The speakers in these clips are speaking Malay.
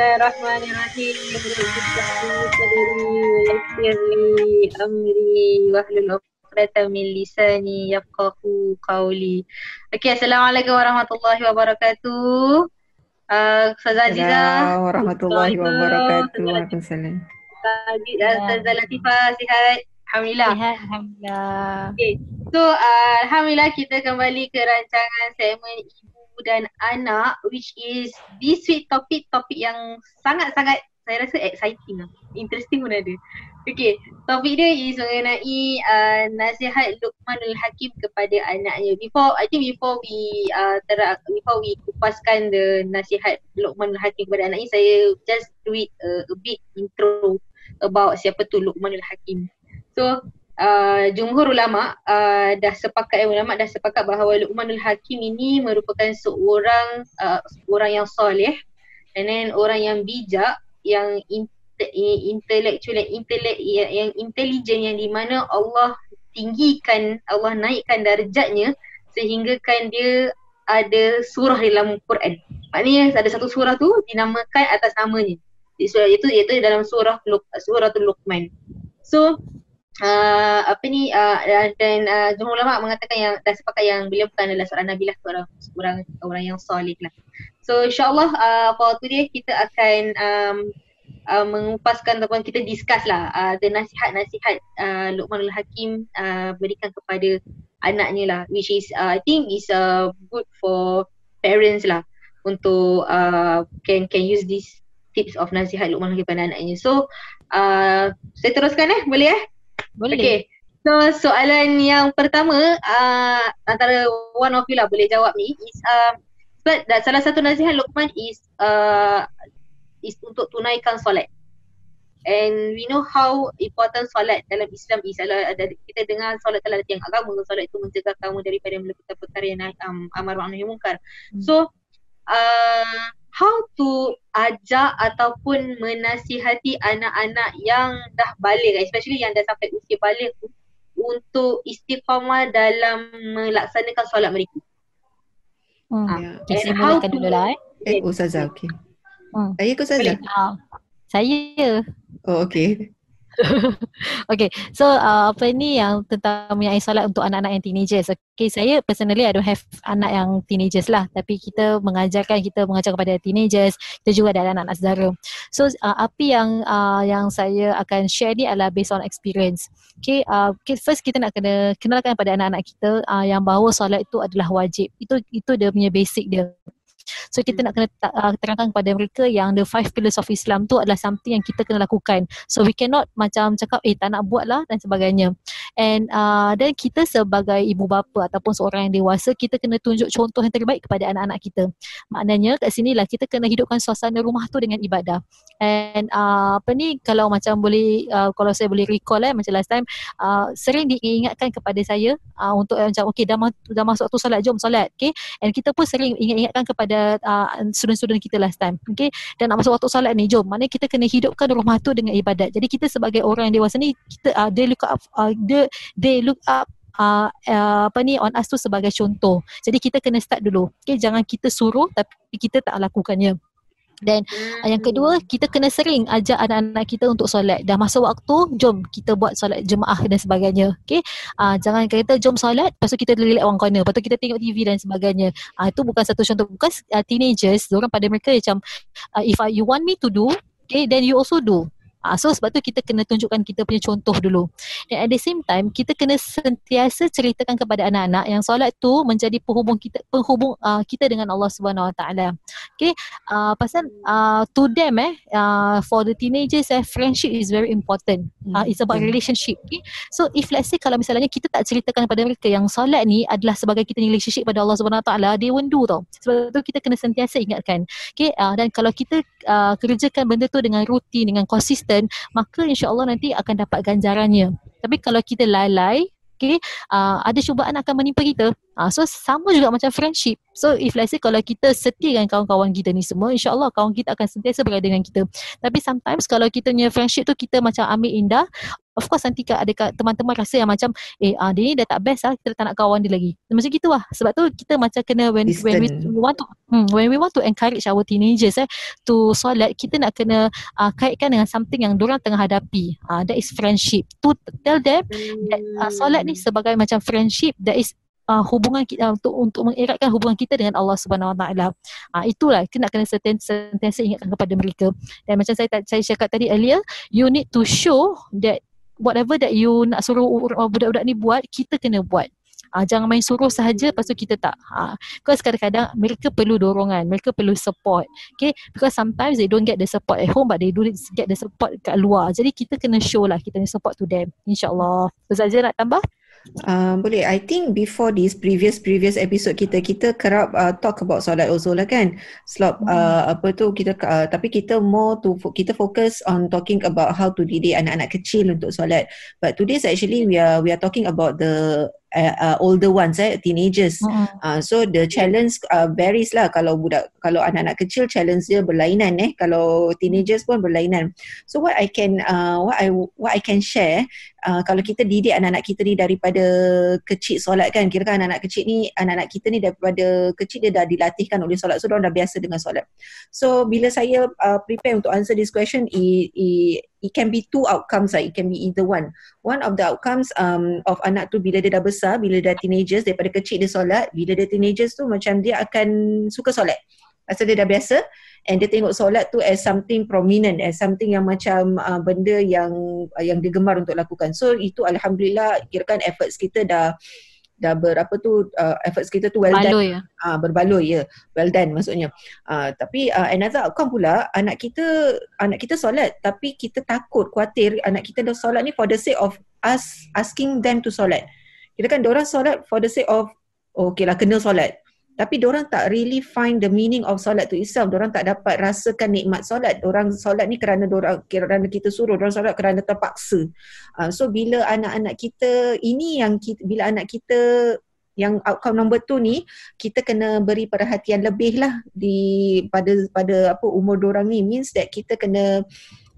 Bismillahirrahmanirrahim. Sadari amri wahlul uqdatan min lisani yafqahu qawli. Okey, assalamualaikum warahmatullahi wabarakatuh. Uh, Ustazah Aziza. Assalamualaikum warahmatullahi wabarakatuh. Waalaikumsalam. Ustazah Latifah, sihat? Alhamdulillah. Sihat, Alhamdulillah. Okay. So, uh, Alhamdulillah kita kembali ke rancangan segmen dan anak which is this week topik-topik yang sangat-sangat saya rasa exciting lah. Interesting pun ada. Okay, topik dia is mengenai uh, nasihat Luqmanul Hakim kepada anaknya. Before, I think before we uh, ter- before we kupaskan the nasihat Luqmanul Hakim kepada anaknya, saya just do it uh, a bit intro about siapa tu Luqmanul Hakim. So, uh, jumhur ulama uh, dah sepakat ulama dah sepakat bahawa Luqmanul Hakim ini merupakan seorang uh, orang yang soleh and then orang yang bijak yang intellectual yang intelek yang intelijen yang di mana Allah tinggikan Allah naikkan darjatnya sehingga kan dia ada surah dalam Quran. Maknanya ada satu surah tu dinamakan atas namanya. Surah itu iaitu dalam surah surah Luqman. So uh, apa ni uh, dan uh, jumhur ulama mengatakan yang dah sepakat yang beliau bukan adalah seorang nabi lah seorang orang orang yang solid lah. So insyaallah uh, for today kita akan um, uh, mengupaskan ataupun kita discuss lah uh, the nasihat-nasihat uh, Luqmanul Hakim uh, berikan kepada anaknya lah which is uh, I think is uh, good for parents lah untuk uh, can can use this tips of nasihat Luqmanul Hakim kepada anaknya. So uh, saya teruskan eh boleh eh? Boleh. Okay. So soalan yang pertama uh, antara one of you lah boleh jawab ni is uh, but salah satu nasihat Luqman is uh, is untuk tunaikan solat. And we know how important solat dalam Islam is. Kalau ada kita dengar solat adalah tiang agama, solat itu mencegah kamu daripada melakukan perkara yang um, amar ma'ruf nahi munkar. Hmm. So uh, how to ajak ataupun menasihati anak-anak yang dah balik especially yang dah sampai usia balik untuk istiqamah dalam melaksanakan solat mereka. Hmm. Ha. Okay, saya mulakan dulu lah eh. Eh, Ustazah, okay. Hmm. Saya ke Ustazah? Uh, saya. Oh, okay. Okay, so uh, apa ni yang tentang mengenai solat untuk anak-anak yang teenagers. Okay, saya personally I don't have anak yang teenagers lah. Tapi kita mengajarkan, kita mengajar kepada teenagers. Kita juga ada anak-anak saudara. So, uh, apa yang uh, yang saya akan share ni adalah based on experience. Okay, uh, okay first kita nak kena kenalkan pada anak-anak kita uh, yang bahawa solat itu adalah wajib. Itu itu dia punya basic dia. So kita hmm. nak kena uh, terangkan kepada mereka yang the five pillars of Islam tu adalah something yang kita kena lakukan. So we cannot macam cakap eh tak nak buat lah dan sebagainya. And uh, dan kita sebagai ibu bapa ataupun seorang yang dewasa kita kena tunjuk contoh yang terbaik kepada anak-anak kita. Maknanya kat sini lah kita kena hidupkan suasana rumah tu dengan ibadah. And uh, apa ni kalau macam boleh uh, kalau saya boleh recall eh macam last time uh, sering diingatkan kepada saya uh, untuk uh, macam okey dah, dah masuk waktu solat jom solat. Okay. And kita pun sering ingat-ingatkan kepada uh, student-student kita last time. Okay. Dan nak masuk waktu salat ni, jom. Mana kita kena hidupkan rumah tu dengan ibadat. Jadi kita sebagai orang yang dewasa ni, kita uh, they look up, uh, they, they look up Uh, uh, apa ni on us tu sebagai contoh. Jadi kita kena start dulu. Okay, jangan kita suruh tapi kita tak lakukannya. Dan hmm. yang kedua, kita kena sering ajak anak-anak kita untuk solat. Dah masa waktu, jom kita buat solat jemaah dan sebagainya. Okay? Uh, jangan kata jom solat, lepas tu kita relax orang corner. Lepas tu kita tengok TV dan sebagainya. Uh, itu bukan satu contoh. Bukan uh, teenagers, orang pada mereka macam, uh, if I, you want me to do, okay, then you also do. Uh, so sebab tu kita kena tunjukkan kita punya contoh dulu. Dan at the same time kita kena sentiasa ceritakan kepada anak-anak yang solat tu menjadi penghubung kita penghubung uh, kita dengan Allah Subhanahu Wa Taala. Okay, uh, pasal uh, to them eh uh, for the teenagers eh friendship is very important. Uh, it's about relationship. Okay, so if let's say kalau misalnya kita tak ceritakan kepada mereka yang solat ni adalah sebagai kita relationship pada Allah Subhanahu Wa Taala, they won't do tau. Sebab tu kita kena sentiasa ingatkan. Okay, uh, dan kalau kita uh, kerjakan benda tu dengan rutin dengan konsisten konsisten maka insya-Allah nanti akan dapat ganjarannya tapi kalau kita lalai Okay, uh, ada cubaan akan menimpa kita. Uh, so sama juga macam friendship. So if let's say kalau kita setia dengan kawan-kawan kita ni semua, insyaAllah kawan kita akan sentiasa berada dengan kita. Tapi sometimes kalau kita punya friendship tu kita macam ambil indah, of course nanti ada teman-teman rasa yang macam eh uh, dia ni dah tak best lah kita tak nak kawan dia lagi. Macam gitu lah sebab tu kita macam kena when, when we, we want to hmm, when we want to encourage our teenagers eh to solat kita nak kena uh, kaitkan dengan something yang orang tengah hadapi. Uh, that is friendship. To tell them that uh, solat ni sebagai macam friendship that is uh, hubungan kita uh, untuk untuk mengeratkan hubungan kita dengan Allah Subhanahu Wa Taala. Uh, itulah kita nak kena sentiasa ingatkan kepada mereka. Dan macam saya saya cakap tadi earlier, you need to show that whatever that you nak suruh budak-budak ni buat, kita kena buat. Uh, jangan main suruh sahaja lepas tu kita tak. Uh, because kadang-kadang mereka perlu dorongan, mereka perlu support. Okay, because sometimes they don't get the support at home but they do get the support kat luar. Jadi kita kena show lah kita ni support to them. InsyaAllah. Ustazah nak tambah? Uh, boleh. I think before this previous previous episode kita kita kerap uh, talk about solat also lah kan. Slop hmm. uh, apa tu kita uh, tapi kita more to kita focus on talking about how to didik anak-anak kecil untuk solat. But today actually we are we are talking about the uh, uh, older ones eh teenagers. Uh-huh. uh, so the challenge uh, varies lah kalau budak kalau anak-anak kecil challenge dia berlainan eh. Kalau teenagers pun berlainan. So what i can uh, what i what i can share uh, kalau kita didik anak-anak kita ni daripada kecil solat kan kira kan anak-anak kecil ni anak-anak kita ni daripada kecil dia dah dilatihkan oleh solat so dia dah biasa dengan solat. So bila saya uh, prepare untuk answer this question i, i, it can be two outcomes lah. It can be either one. One of the outcomes um, of anak tu bila dia dah besar, bila dia dah teenagers, daripada kecil dia solat, bila dia teenagers tu macam dia akan suka solat. Pasal dia dah biasa and dia tengok solat tu as something prominent, as something yang macam uh, benda yang uh, yang dia gemar untuk lakukan. So itu Alhamdulillah kirakan efforts kita dah dah berapa tu uh, efforts kita tu well berbaloi done. Ya. Uh, berbaloi ya. Well done maksudnya. Uh, tapi uh, another outcome pula anak kita anak kita solat tapi kita takut khuatir anak kita dah solat ni for the sake of us asking them to solat. Kita kan orang solat for the sake of oh, okay lah kena solat tapi orang tak really find the meaning of solat tu itself. Orang tak dapat rasakan nikmat solat. Orang solat ni kerana orang kerana kita suruh orang solat kerana terpaksa. Uh, so bila anak-anak kita ini yang kita, bila anak kita yang outcome number tu ni kita kena beri perhatian lebih lah di pada pada apa umur orang ni. Means that kita kena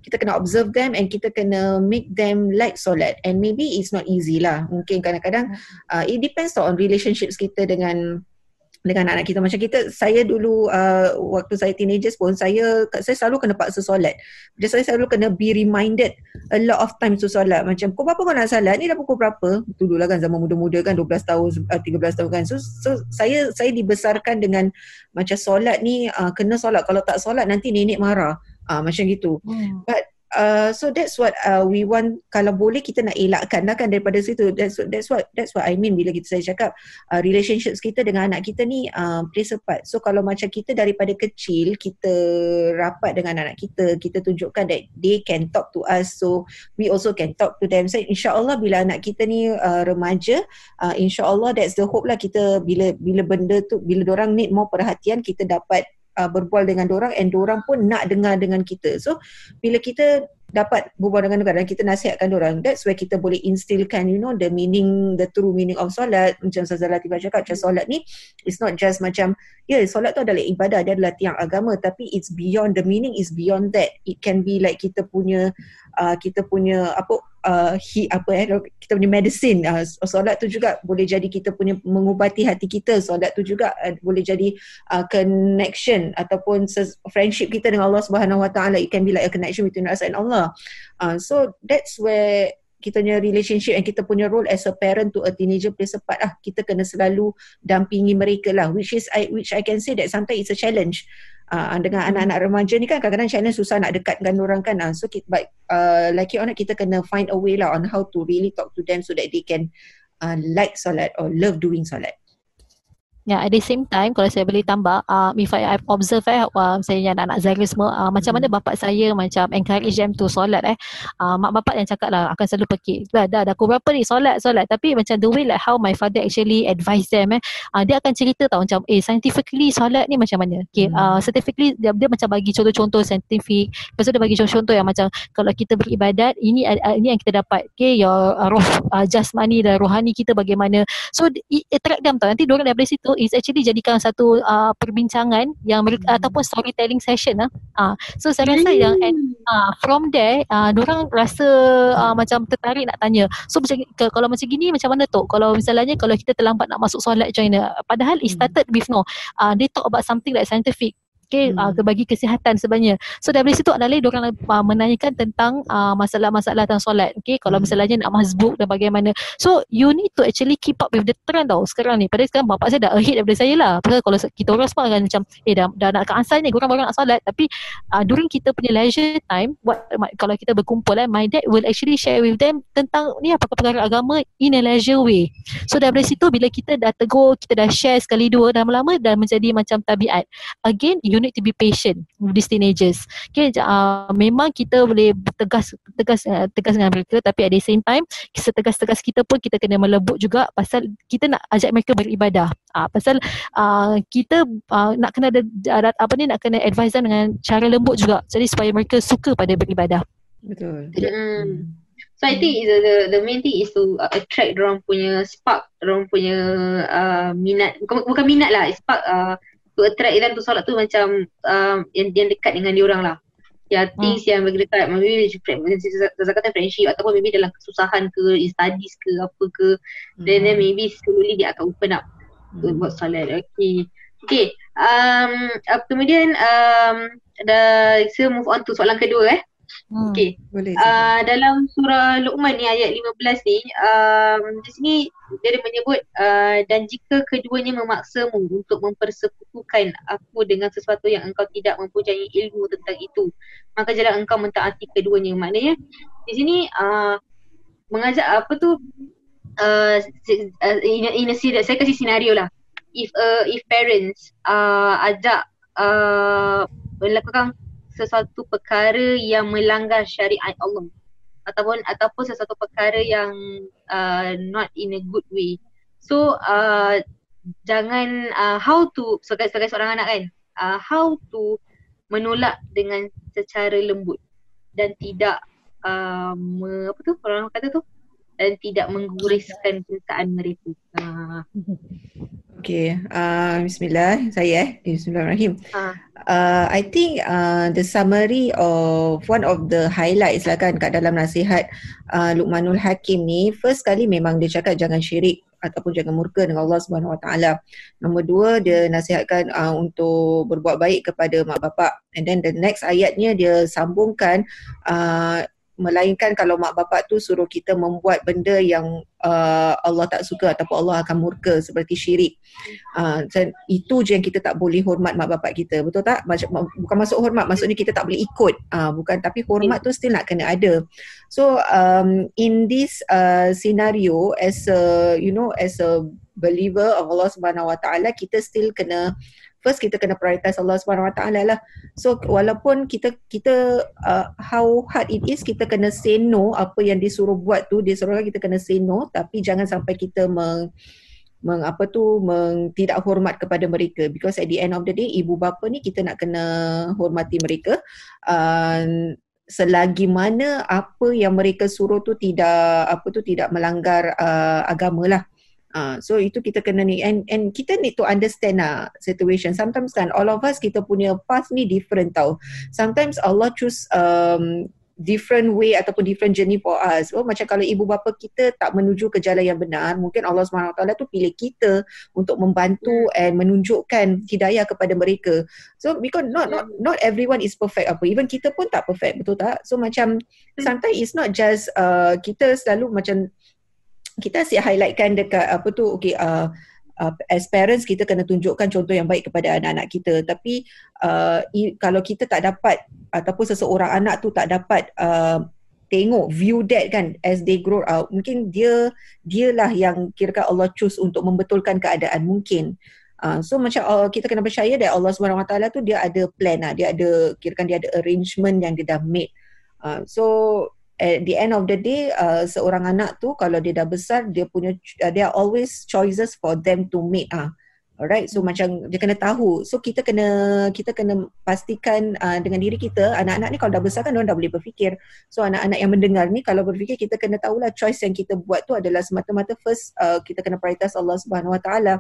kita kena observe them and kita kena make them like solat. And maybe it's not easy lah. Mungkin kadang-kadang uh, it depends on relationships kita dengan dengan anak kita macam kita saya dulu uh, waktu saya teenagers pun saya saya selalu kena paksa solat. Jadi saya selalu kena be reminded a lot of times to solat macam kau berapa kau nak solat ni dah pukul berapa? Dululah kan zaman muda-muda kan 12 tahun uh, 13 tahun kan. So, so saya saya dibesarkan dengan macam solat ni uh, kena solat kalau tak solat nanti nenek marah. uh, macam gitu. Hmm. But Uh, so that's what uh, we want kalau boleh kita nak elakkan lah kan daripada situ. That's that's what that's what I mean bila kita saya cakap uh, relationships kita dengan anak kita ni uh, plays a part so kalau macam kita daripada kecil kita rapat dengan anak kita kita tunjukkan that they can talk to us. So we also can talk to them. So insyaallah bila anak kita ni uh, remaja uh, insyaallah that's the hope lah kita bila bila benda tu bila orang need more perhatian kita dapat uh, berbual dengan orang and orang pun nak dengar dengan kita. So bila kita dapat berbual dengan orang dan kita nasihatkan orang, that's where kita boleh instilkan you know the meaning the true meaning of solat macam Ustazah Latifah cakap macam solat ni it's not just macam ya yeah, solat tu adalah ibadah dia adalah tiang agama tapi it's beyond the meaning is beyond that it can be like kita punya uh, kita punya apa uh, he, apa eh kita punya medicine uh, solat tu juga boleh jadi kita punya mengubati hati kita solat tu juga uh, boleh jadi uh, connection ataupun friendship kita dengan Allah Subhanahu Wa Taala it can be like a connection between us and Allah uh, so that's where kita punya relationship and kita punya role as a parent to a teenager plays a part lah. Kita kena selalu dampingi mereka lah. Which is I, which I can say that sometimes it's a challenge uh, dengan anak-anak remaja ni kan kadang-kadang challenge susah nak dekatkan orang kan uh. so but uh, like it or not kita kena find a way lah on how to really talk to them so that they can uh, like solat or love doing solat Ya, yeah, at the same time kalau saya boleh tambah, uh, if I, I observe eh, uh, saya yang anak-anak Zahir semua, uh, macam mana bapak saya macam encourage them to solat eh. Uh, mak bapak yang cakap lah akan selalu pekik. Dah, dah, dah, berapa ni solat, solat. Tapi macam the way like how my father actually advise them eh, uh, dia akan cerita tau macam, eh scientifically solat ni macam mana. Okay, hmm. uh, scientifically dia, dia macam bagi contoh-contoh scientific. Lepas tu dia bagi contoh-contoh yang macam kalau kita beribadat, ini uh, ini yang kita dapat. Okay, your uh, roh uh, jasmani dan rohani kita bagaimana. So it attract them tau. Nanti diorang daripada situ tu is actually jadikan satu uh, perbincangan yang mereka hmm. ataupun storytelling session lah. Uh, so saya rasa hmm. yang and, uh, from there uh, orang rasa uh, macam tertarik nak tanya. So macam ke, kalau macam gini macam mana tu? Kalau misalnya kalau kita terlambat nak masuk solat China padahal it hmm. started with no uh, they talk about something like scientific okay, hmm. uh, bagi kesihatan sebenarnya. So dari situ adalah orang uh, menanyakan tentang uh, masalah-masalah tentang solat. Okay, kalau hmm. misalnya nak mazbuk dan bagaimana. So you need to actually keep up with the trend tau sekarang ni. Padahal sekarang bapak saya dah ahead daripada saya lah. Padahal kalau kita orang semua kan macam eh dah, dah nak ke asal ni, korang baru nak solat. Tapi uh, during kita punya leisure time, what, kalau kita berkumpul eh, my dad will actually share with them tentang ni apa perkara agama in a leisure way. So dari situ bila kita dah tegur, kita dah share sekali dua dan lama dan menjadi macam tabiat. Again, you need to be patient with these teenagers. Okay, uh, memang kita boleh tegas tegas uh, tegas dengan mereka tapi at the same time setegas-tegas kita pun kita kena melebut juga pasal kita nak ajak mereka beribadah. Uh, pasal uh, kita uh, nak kena ada, apa ni nak kena advise dengan cara lembut juga. Jadi supaya mereka suka pada beribadah. Betul. Hmm. So I think the, the the main thing is to uh, attract orang punya spark, orang punya uh, minat bukan bukan minat lah, spark uh, to attract them to solat tu macam um, yang, yang dekat dengan dia orang lah. Ya, things hmm. yang bagi dekat maybe Zaza kata friendship ataupun maybe dalam kesusahan ke, in studies ke, apa ke. Hmm. Then, then maybe slowly dia akan open up hmm. buat solat. Okay. Okay. Um, uh, kemudian um, dah, saya move on to soalan kedua eh. Hmm, okay. Boleh. Uh, dalam surah Luqman ni ayat 15 ni, um, di sini dia ada menyebut uh, dan jika keduanya memaksamu untuk mempersekutukan aku dengan sesuatu yang engkau tidak mempunyai ilmu tentang itu, maka jangan engkau mentaati keduanya. Maknanya di sini uh, mengajak apa tu uh, in, in a, saya kasih senario lah. If uh, if parents uh, ajak uh, melakukan sesuatu perkara yang melanggar syariat Allah. Ataupun ataupun sesuatu perkara yang uh, not in a good way. So uh, jangan uh, how to sebagai sebagai seorang anak kan uh, how to menolak dengan secara lembut. Dan tidak uh, me, apa tu orang kata tu dan tidak mengguriskan perasaan mereka. Uh. Okay, uh, Bismillah, saya eh, Bismillahirrahmanirrahim. Uh. Uh, I think uh, the summary of one of the highlights lah kan kat dalam nasihat uh, Luqmanul Hakim ni, first kali memang dia cakap jangan syirik ataupun jangan murka dengan Allah Subhanahu Wa Taala. Nombor dua dia nasihatkan uh, untuk berbuat baik kepada mak bapak. And then the next ayatnya dia sambungkan uh, melainkan kalau mak bapak tu suruh kita membuat benda yang uh, Allah tak suka ataupun Allah akan murka seperti syirik. Uh, itu je yang kita tak boleh hormat mak bapak kita. Betul tak? Macam bukan masuk hormat, maksudnya kita tak boleh ikut. Uh, bukan tapi hormat tu still nak kena ada. So um, in this uh, scenario as a you know as a believer of Allah Subhanahu Wa Taala kita still kena first kita kena prioritize Allah Subhanahu Wa Taala lah. So walaupun kita kita uh, how hard it is kita kena say no. Apa yang disuruh buat tu dia suruh kita kena say no. Tapi jangan sampai kita meng meng apa tu meng tidak hormat kepada mereka. Because at the end of the day ibu bapa ni kita nak kena hormati mereka. Uh, selagi mana apa yang mereka suruh tu tidak apa tu tidak melanggar uh, agama lah Uh, so itu kita kena ni and and kita need to understand lah situation. Sometimes kan all of us kita punya path ni different tau. Sometimes Allah choose um, different way ataupun different journey for us. Oh macam kalau ibu bapa kita tak menuju ke jalan yang benar, mungkin Allah SWT tu pilih kita untuk membantu and menunjukkan hidayah kepada mereka. So because not not not everyone is perfect apa. Even kita pun tak perfect, betul tak? So macam sometimes it's not just uh, kita selalu macam kita asyik highlightkan dekat apa tu okey uh, uh, as parents kita kena tunjukkan contoh yang baik kepada anak-anak kita. Tapi uh, i, kalau kita tak dapat ataupun seseorang anak tu tak dapat uh, tengok view that kan as they grow up mungkin dia dialah yang kira Allah choose untuk membetulkan keadaan mungkin. Uh, so macam uh, kita kena percaya that Allah SWT tu dia ada plan lah. Dia ada kirakan dia ada arrangement yang dia dah made uh, so at the end of the day uh, seorang anak tu kalau dia dah besar dia punya uh, there are always choices for them to make ah Alright, so macam dia kena tahu. So kita kena kita kena pastikan uh, dengan diri kita, anak-anak ni kalau dah besar kan orang dah boleh berfikir. So anak-anak yang mendengar ni kalau berfikir kita kena tahulah choice yang kita buat tu adalah semata-mata first uh, kita kena prioritas Allah Subhanahu Wa Taala.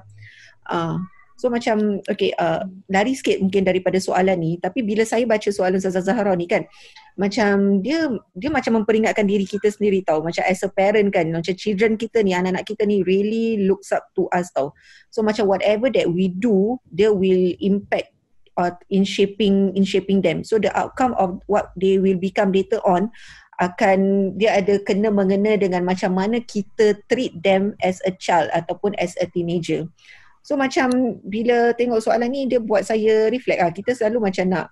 Uh, So macam okay uh, lari sikit mungkin daripada soalan ni tapi bila saya baca soalan Ustazah Zahra ni kan macam dia dia macam memperingatkan diri kita sendiri tau macam as a parent kan macam children kita ni anak-anak kita ni really looks up to us tau. So macam whatever that we do dia will impact uh, in shaping in shaping them. So the outcome of what they will become later on akan dia ada kena mengena dengan macam mana kita treat them as a child ataupun as a teenager. So macam bila tengok soalan ni dia buat saya reflect. Ah kita selalu macam nak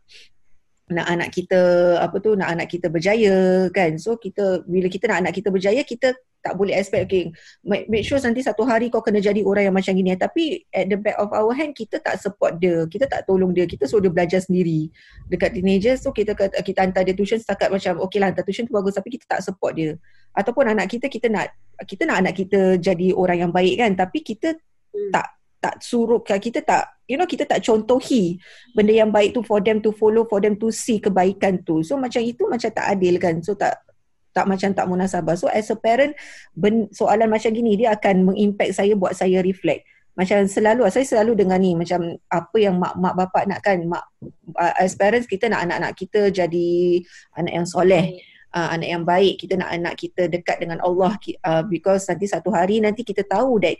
nak anak kita apa tu nak anak kita berjaya kan. So kita bila kita nak anak kita berjaya kita tak boleh expect okay make, make sure nanti satu hari kau kena jadi orang yang macam gini. Tapi at the back of our hand kita tak support dia. Kita tak tolong dia. Kita suruh dia belajar sendiri dekat teenager. So kita kita hantar dia tuition setakat macam okay lah hantar tuition tu bagus. Tapi kita tak support dia. Ataupun anak kita kita nak kita nak anak kita jadi orang yang baik kan? Tapi kita hmm. tak tak suruh kita tak you know kita tak contohi benda yang baik tu for them to follow for them to see kebaikan tu. So macam itu macam tak adil kan. So tak tak macam tak munasabah. So as a parent ben, soalan macam gini dia akan mengimpact saya buat saya reflect. Macam selalu saya selalu dengar ni macam apa yang mak mak bapak nak kan. Mak uh, as parents kita nak anak-anak kita jadi anak yang soleh. Uh, anak yang baik. Kita nak anak kita dekat dengan Allah uh, because nanti satu hari nanti kita tahu that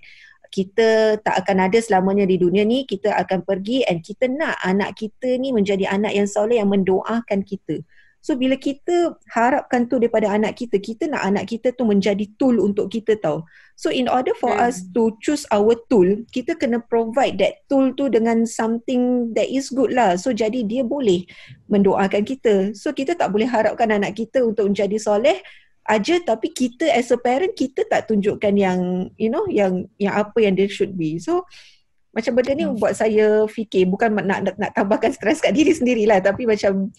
kita tak akan ada selamanya di dunia ni kita akan pergi and kita nak anak kita ni menjadi anak yang soleh yang mendoakan kita. So bila kita harapkan tu daripada anak kita kita nak anak kita tu menjadi tool untuk kita tahu so in order for hmm. us to choose our tool kita kena provide that tool tu dengan something that is good lah. So jadi dia boleh mendoakan kita. So kita tak boleh harapkan anak kita untuk menjadi soleh aja tapi kita as a parent kita tak tunjukkan yang you know yang yang apa yang dia should be so macam benda ni hmm. buat saya fikir bukan nak nak, nak tambahkan stres kat diri sendirilah tapi macam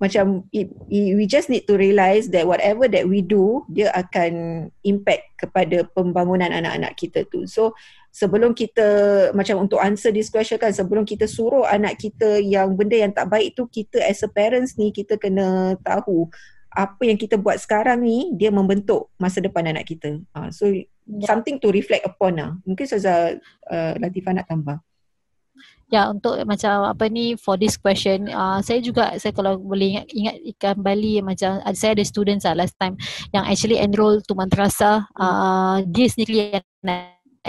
macam it, it, we just need to realise that whatever that we do dia akan impact kepada pembangunan anak-anak kita tu so sebelum kita macam untuk answer this question kan sebelum kita suruh anak kita yang benda yang tak baik tu kita as a parents ni kita kena tahu apa yang kita buat sekarang ni dia membentuk masa depan anak kita. Uh, so yeah. something to reflect upon lah. Mungkin Saza uh, Latifah nak tambah. Ya untuk macam apa ni for this question uh, saya juga saya kalau boleh ingat ingat ikan Bali macam uh, saya ada students lah last time yang actually enroll to madrasah uh, dia sendiri yang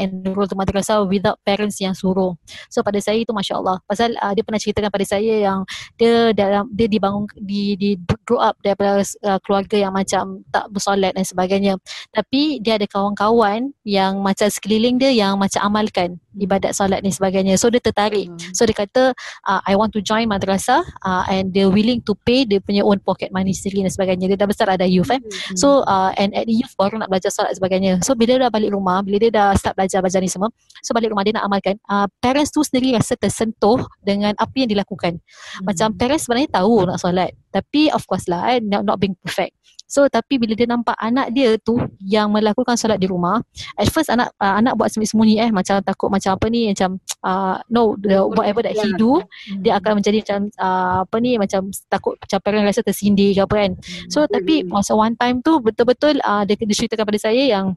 enroll to madrasah without parents yang suruh. So pada saya itu masya-Allah. Pasal uh, dia pernah ceritakan pada saya yang dia dalam dia dibangun di di grow up daripada uh, keluarga yang macam tak bersolat dan sebagainya. Tapi dia ada kawan-kawan yang macam sekeliling dia yang macam amalkan ibadat solat ni sebagainya. So dia tertarik. Hmm. So dia kata uh, I want to join madrasah uh, and they willing to pay dia punya own pocket money sendiri dan sebagainya. Dia dah besar ada youth eh. Hmm. So uh, and at the youth baru nak belajar solat sebagainya. So bila dia dah balik rumah, bila dia dah start belajar-belajar ni semua, so balik rumah dia nak amalkan. Uh, parents tu sendiri rasa tersentuh dengan apa yang dilakukan. Hmm. Macam parents sebenarnya tahu nak solat. Tapi of course lah eh, not, not being perfect. So tapi bila dia nampak anak dia tu yang melakukan solat di rumah, at first anak uh, anak buat sembunyi-sembunyi eh macam takut macam apa ni macam uh, no the, whatever that he do hmm. dia akan menjadi macam uh, apa ni macam takut macam parent rasa tersindir ke apa kan. So hmm. tapi masa one time tu betul-betul uh, dia, dia ceritakan pada saya yang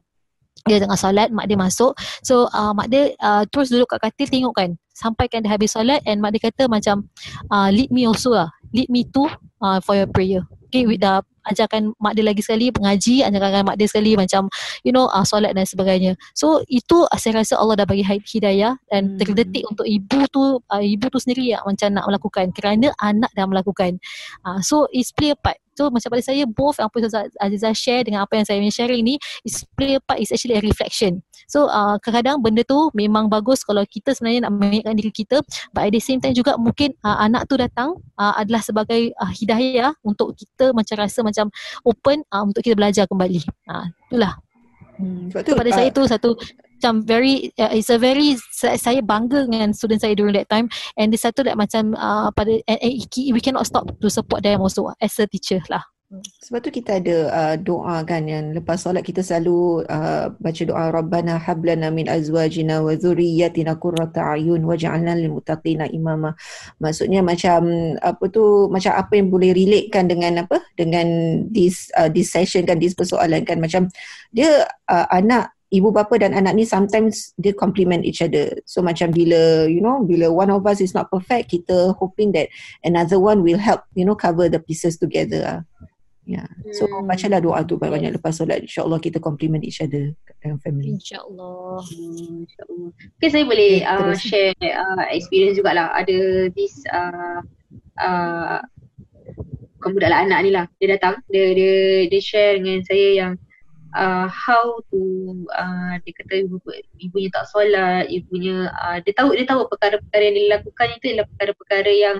dia tengah solat mak dia masuk. So uh, mak dia uh, terus duduk kat katil tengok kan sampai kan dia habis solat and mak dia kata macam uh, lead me also lah. Lead me to uh, for your prayer. Okay with the ajarkan mak dia lagi sekali mengaji ajarkan mak dia sekali macam you know uh, solat dan sebagainya. So itu uh, saya rasa Allah dah bagi hidayah dan hmm. terdetik untuk ibu tu uh, ibu tu sendiri yang macam nak melakukan kerana anak dah melakukan. Uh, so it's play a part So macam pada saya both apa yang Aziza share dengan apa yang saya sharing ni is play a part is actually a reflection. So uh, kadang-kadang benda tu memang bagus kalau kita sebenarnya nak mengingatkan diri kita but at the same time juga mungkin uh, anak tu datang uh, adalah sebagai uh, hidayah untuk kita macam rasa macam open uh, untuk kita belajar kembali. Uh, itulah. Hmm, so, pada uh, saya tu satu macam very uh, it's a very saya bangga dengan student saya during that time. And the satu that macam uh, pada uh, we cannot stop to support them also as a teacher lah. Sebab tu kita ada uh, doa kan yang lepas solat kita selalu uh, baca doa Rabbana hablana min azwajina wa dhurriyyatina qurrata ayun waj'alna lil muttaqina imama. Maksudnya macam apa tu macam apa yang boleh relatekan dengan apa? Dengan this uh, this session kan this persoalan kan. Macam dia uh, anak ibu bapa dan anak ni sometimes dia complement each other. So macam bila you know bila one of us is not perfect kita hoping that another one will help you know cover the pieces together. Ya. Yeah. So hmm. bacalah doa tu banyak-banyak lepas solat. InsyaAllah kita compliment each other dalam family. InsyaAllah. Hmm, InsyaAllah. Okay saya boleh okay, uh, share uh, experience jugalah. Ada this uh, uh, bukan budak lah anak ni lah. Dia datang. Dia, dia, dia share dengan saya yang uh, how to uh, dia kata ibu, ibunya tak solat, ibunya uh, dia tahu dia tahu perkara-perkara yang dilakukan itu adalah perkara-perkara yang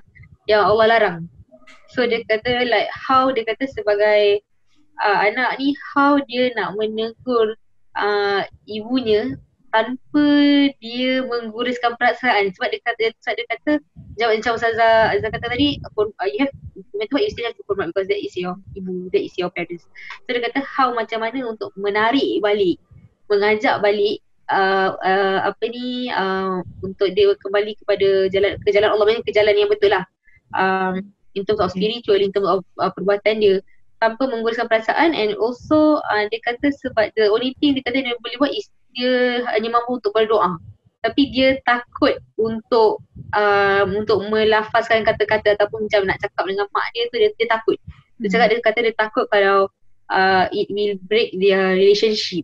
yang Allah larang. So dia kata like how dia kata sebagai uh, anak ni how dia nak menegur uh, ibunya tanpa dia mengguruskan perasaan. Sebab dia kata sebab dia kata jawab macam Ustazah Azza kata tadi uh, you have what you still have to hormat because that is your ibu that is your parents. So dia kata how macam mana untuk menarik balik mengajak balik uh, uh, apa ni uh, untuk dia kembali kepada jalan ke jalan Allah ke jalan yang betul lah. Um, in terms of spiritual, in terms of uh, perbuatan dia. Tanpa mengguruskan perasaan and also uh, dia kata sebab the only thing dia kata dia boleh buat is dia hanya mampu untuk berdoa tapi dia takut untuk uh, untuk melafazkan kata-kata ataupun macam nak cakap dengan mak dia tu dia, dia takut. Dia cakap dia kata dia takut kalau uh, it will break their relationship.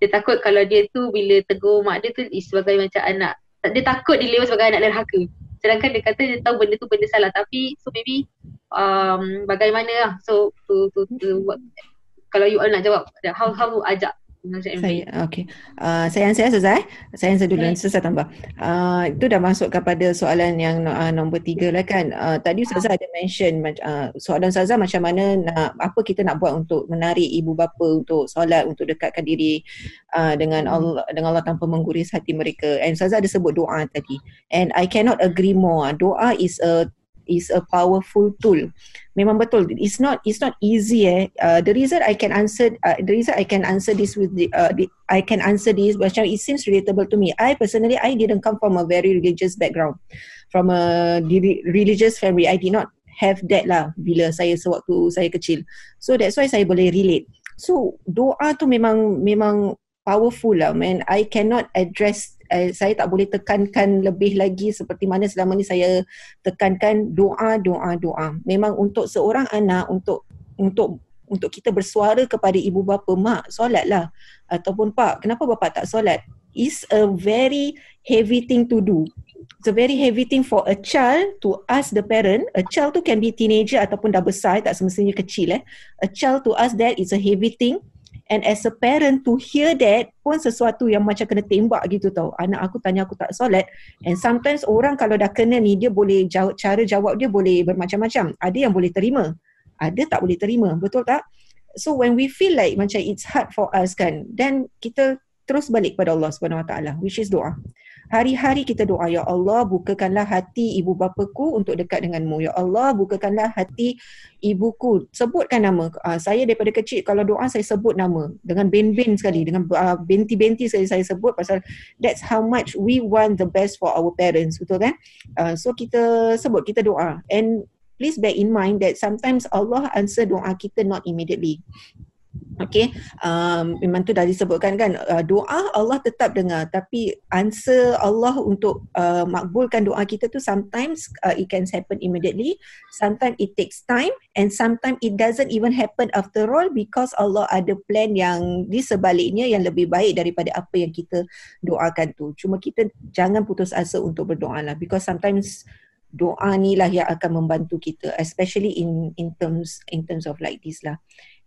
Dia takut kalau dia tu bila tegur mak dia tu sebagai macam anak dia takut dia lewat sebagai anak derhaka. Sedangkan dia kata dia tahu benda tu benda salah. Tapi so maybe um, bagaimana lah? So to, to, to, to kalau you all nak jawab how how ajak saya okey. Uh, saya answer Ustazah eh. Saya answer dulu nanti saya tambah. Uh, itu dah masuk kepada soalan yang uh, nombor tiga lah kan. Uh, tadi Ustazah ada mention uh, soalan Ustazah macam mana nak apa kita nak buat untuk menarik ibu bapa untuk solat untuk dekatkan diri uh, dengan hmm. Allah dengan Allah tanpa mengguris hati mereka. And Ustazah ada sebut doa tadi. And I cannot agree more. Doa is a is a powerful tool. Memang betul. It's not it's not easy eh. Uh, the reason i can answer uh, the reason i can answer this with the, uh, the i can answer this macam it seems relatable to me. I personally i didn't come from a very religious background. From a religious family i did not have that lah bila saya sewaktu saya kecil. So that's why saya boleh relate. So doa tu memang memang powerful lah man. I cannot address eh, saya tak boleh tekankan lebih lagi seperti mana selama ni saya tekankan doa doa doa. Memang untuk seorang anak untuk untuk untuk kita bersuara kepada ibu bapa mak solatlah ataupun pak kenapa bapa tak solat? Is a very heavy thing to do. It's a very heavy thing for a child to ask the parent. A child tu can be teenager ataupun dah besar tak semestinya kecil eh. A child to ask that is a heavy thing And as a parent to hear that pun sesuatu yang macam kena tembak gitu tau. Anak aku tanya aku tak solat. And sometimes orang kalau dah kena ni dia boleh jawab, cara jawab dia boleh bermacam-macam. Ada yang boleh terima. Ada tak boleh terima. Betul tak? So when we feel like macam it's hard for us kan. Then kita terus balik kepada Allah Taala which is doa. Hari-hari kita doa, Ya Allah bukakanlah hati ibu bapaku untuk dekat denganmu. Ya Allah bukakanlah hati ibuku. Sebutkan nama. Uh, saya daripada kecil kalau doa saya sebut nama. Dengan ben-ben sekali. Dengan uh, benti-benti saya, saya sebut pasal that's how much we want the best for our parents. Betul kan? Uh, so kita sebut, kita doa. And please bear in mind that sometimes Allah answer doa kita not immediately. Okay, um, memang tu dah disebutkan kan uh, doa Allah tetap dengar. Tapi answer Allah untuk uh, makbulkan doa kita tu sometimes uh, it can happen immediately, sometimes it takes time and sometimes it doesn't even happen after all because Allah ada plan yang di sebaliknya yang lebih baik daripada apa yang kita doakan tu. Cuma kita jangan putus asa untuk berdoa lah because sometimes doa ni lah yang akan membantu kita especially in in terms in terms of like this lah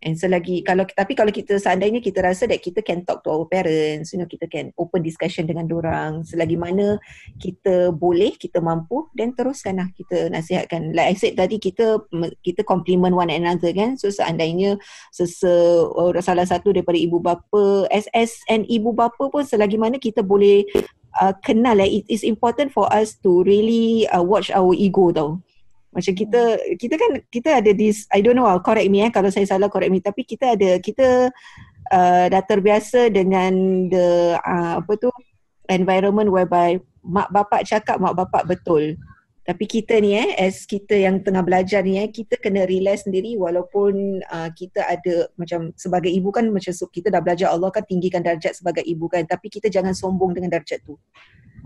and selagi kalau tapi kalau kita seandainya kita rasa that kita can talk to our parents you know kita can open discussion dengan orang selagi mana kita boleh kita mampu dan teruskanlah kita nasihatkan. Like I said tadi kita kita compliment one another kan? So seandainya sese salah satu daripada ibu bapa SS and ibu bapa pun selagi mana kita boleh uh, kenal eh it is important for us to really uh, watch our ego tau Macam kita kita kan kita ada this I don't know ah, correct me eh kalau saya salah correct me tapi kita ada kita uh, dah terbiasa dengan the uh, apa tu environment whereby mak bapak cakap mak bapak betul. Tapi kita ni eh as kita yang tengah belajar ni eh kita kena realize sendiri walaupun uh, kita ada macam sebagai ibu kan macam kita dah belajar Allah kan tinggikan darjat sebagai ibu kan. Tapi kita jangan sombong dengan darjat tu.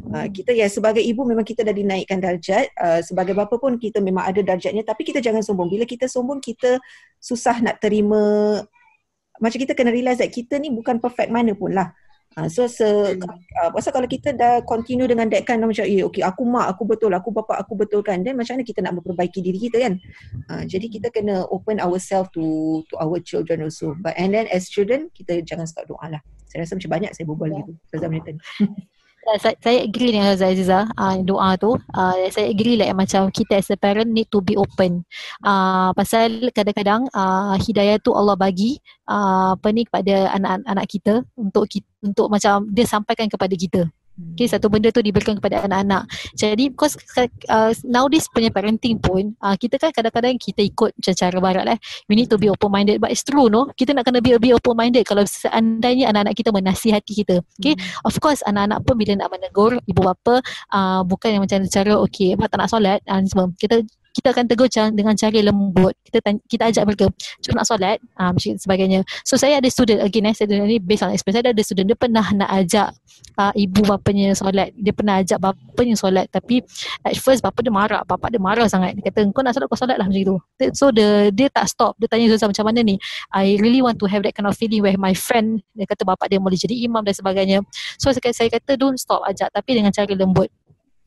Uh, kita ya sebagai ibu memang kita dah dinaikkan darjat uh, sebagai bapa pun kita memang ada darjatnya. Tapi kita jangan sombong. Bila kita sombong kita susah nak terima macam kita kena realize that kita ni bukan perfect mana pun lah uh, so se uh, pasal kalau kita dah continue dengan that kind of macam eh okay aku mak aku betul aku bapa aku betul kan? Then macam mana kita nak memperbaiki diri kita kan? Uh, jadi kita kena open ourselves to to our children also. But and then as children kita jangan stop doa lah. Saya rasa macam banyak saya berbual yeah. gitu Zazam Nathan saya, saya agree dengan Azizah Aziza uh, doa tu. Uh, saya agree lah macam kita as a parent need to be open. Uh, pasal kadang-kadang uh, hidayah tu Allah bagi uh, apa ni kepada anak-anak kita untuk untuk macam dia sampaikan kepada kita Okay, satu benda tu diberikan kepada anak-anak. Jadi, because uh, nowadays punya parenting pun, uh, kita kan kadang-kadang kita ikut macam cara barat lah. We need to be open-minded. But it's true, no? Kita nak kena be, be open-minded kalau seandainya anak-anak kita menasihati kita. Okay, hmm. of course anak-anak pun bila nak menegur ibu bapa, uh, bukan yang macam cara, okay, apa tak nak solat, uh, semua. Kita kita akan tegur dengan cara lembut. Kita tanya, kita ajak mereka, cuba nak solat, ah um, sebagainya. So saya ada student again eh, saya ni based on experience. Saya ada student dia pernah nak ajak uh, ibu bapanya solat. Dia pernah ajak bapanya solat tapi at first bapa dia marah, bapa dia marah sangat. Dia kata kau nak solat kau solat lah macam itu. So the, dia tak stop. Dia tanya Zuzan macam mana ni? I really want to have that kind of feeling where my friend dia kata bapa dia boleh jadi imam dan sebagainya. So saya kata don't stop ajak tapi dengan cara lembut.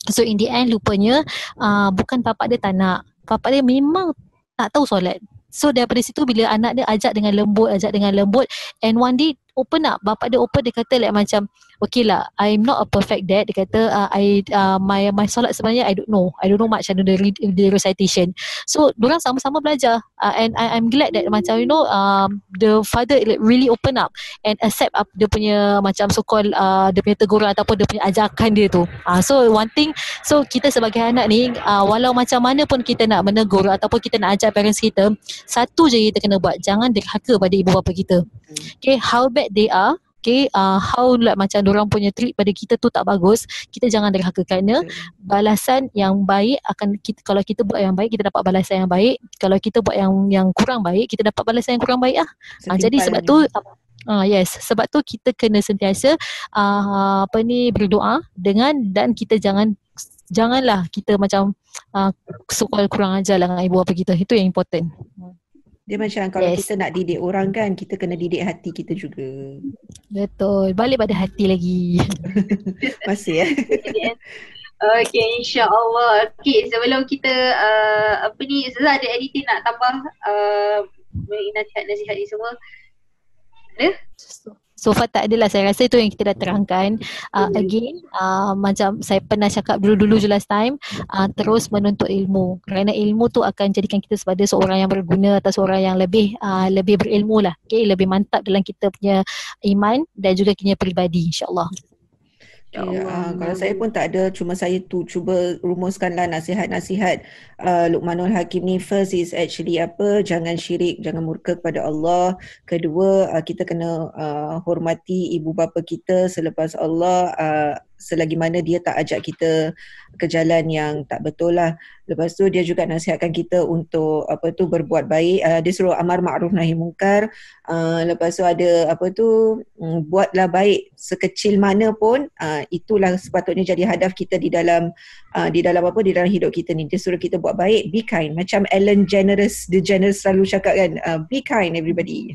So in the end lupanya uh, bukan bapak dia tak nak. Bapak dia memang tak tahu solat. So daripada situ bila anak dia ajak dengan lembut, ajak dengan lembut and one day open up. Bapak dia open dia kata like macam okay lah I'm not a perfect dad. Dia kata uh, I uh, my my solat sebenarnya I don't know. I don't know much I don't know the, the recitation. So orang sama-sama belajar. Uh, and I, I'm glad that macam you know um, the father really open up and accept up dia punya macam so called uh, dia punya teguran ataupun dia punya ajakan dia tu. Uh, so one thing so kita sebagai anak ni uh, walau macam mana pun kita nak menegur ataupun kita nak ajar parents kita satu je kita kena buat. Jangan derhaka pada ibu bapa kita. Okay how bad they are okay uh, how like macam orang punya treat pada kita tu tak bagus kita jangan derhaka kerana balasan yang baik akan kita kalau kita buat yang baik kita dapat balasan yang baik. Kalau kita buat yang yang kurang baik kita dapat balasan yang kurang baik ah uh, jadi sebab tu Ah uh, yes sebab tu kita kena sentiasa uh, apa ni berdoa dengan dan kita jangan janganlah kita macam uh, soal kurang ajar lah dengan ibu bapa kita. Itu yang important. Dia macam kalau yes. kita nak didik orang kan, kita kena didik hati kita juga. Betul. Balik pada hati lagi. Masih ya. Okay, insyaAllah. Okay, sebelum kita, uh, apa ni, Zazah ada editing nak tambah uh, nasihat-nasihat ni semua? Ada? So far tak adalah. Saya rasa itu yang kita dah terangkan. Uh, again uh, macam saya pernah cakap dulu-dulu je last time uh, terus menuntut ilmu. Kerana ilmu tu akan jadikan kita sebagai seorang yang berguna atau seorang yang lebih uh, lebih berilmu lah. Okay? lebih mantap dalam kita punya iman dan juga kita peribadi insyaAllah Ya, uh, kalau saya pun tak ada cuma saya tu cuba rumuskanlah nasihat-nasihat. Uh, Luqmanul Hakim ni first is actually apa? Jangan syirik jangan murka kepada Allah. Kedua uh, kita kena uh, hormati ibu bapa kita selepas Allah. Uh, selagi mana dia tak ajak kita ke jalan yang tak betul lah Lepas tu dia juga nasihatkan kita untuk apa tu berbuat baik. Uh, dia suruh amar ma'ruf nahi mungkar. Uh, lepas tu ada apa tu um, buatlah baik sekecil mana pun uh, itulah sepatutnya jadi hadaf kita di dalam uh, di dalam apa di dalam hidup kita ni. Dia suruh kita buat baik, be kind. Macam Ellen Generous, the Generous selalu cakap kan, uh, be kind everybody.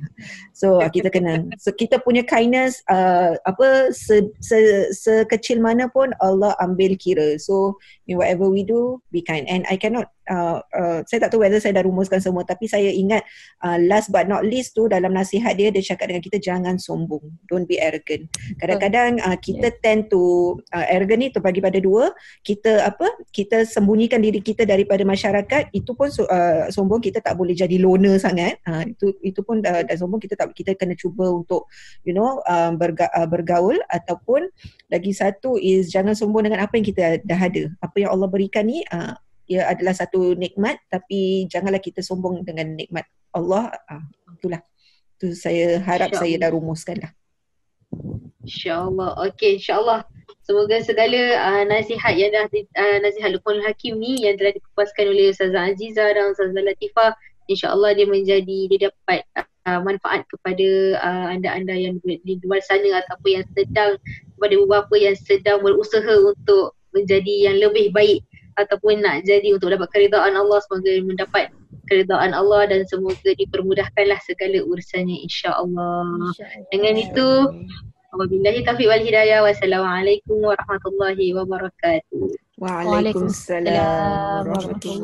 So kita kena so kita punya kindness uh, apa se, se, sekecil mana pun Allah ambil kira. So in whatever we do, be kind. And I cannot uh, uh, saya tak tahu whether saya dah rumuskan semua tapi saya ingat uh, last but not least tu dalam nasihat dia dia cakap dengan kita jangan sombong. Don't be arrogant. Kadang-kadang uh, kita yeah. tend to uh, arrogant ni terbagi pada dua kita apa kita sembunyikan diri kita daripada masyarakat itu pun uh, sombong kita tak boleh jadi loner sangat. Uh, itu itu pun uh, dah sombong kita tak kita kena cuba untuk you know uh, berga, uh, bergaul ataupun lagi satu is jangan sombong dengan apa yang kita dah ada. Apa yang Allah berikan ni uh, ia adalah satu nikmat tapi janganlah kita sombong dengan nikmat Allah. Ah, itulah. Tu saya harap saya dah rumuskan lah. InsyaAllah. Okey, insyaAllah. Semoga segala uh, nasihat yang dah uh, nasihat Luqmanul Hakim ni yang telah dikupaskan oleh Ustazah Aziza dan Ustazah Latifah insyaAllah dia menjadi dia dapat uh, manfaat kepada uh, anda-anda yang di di luar sana ataupun yang sedang kepada beberapa yang sedang berusaha untuk menjadi yang lebih baik ataupun nak jadi untuk dapat keridaan Allah semoga mendapat keridaan Allah dan semoga dipermudahkanlah segala urusannya insya-Allah. Dengan itu Wabillahi taufiq wal hidayah. Wassalamualaikum warahmatullahi wabarakatuh. Waalaikumsalam Waalaikumsalam warahmatullahi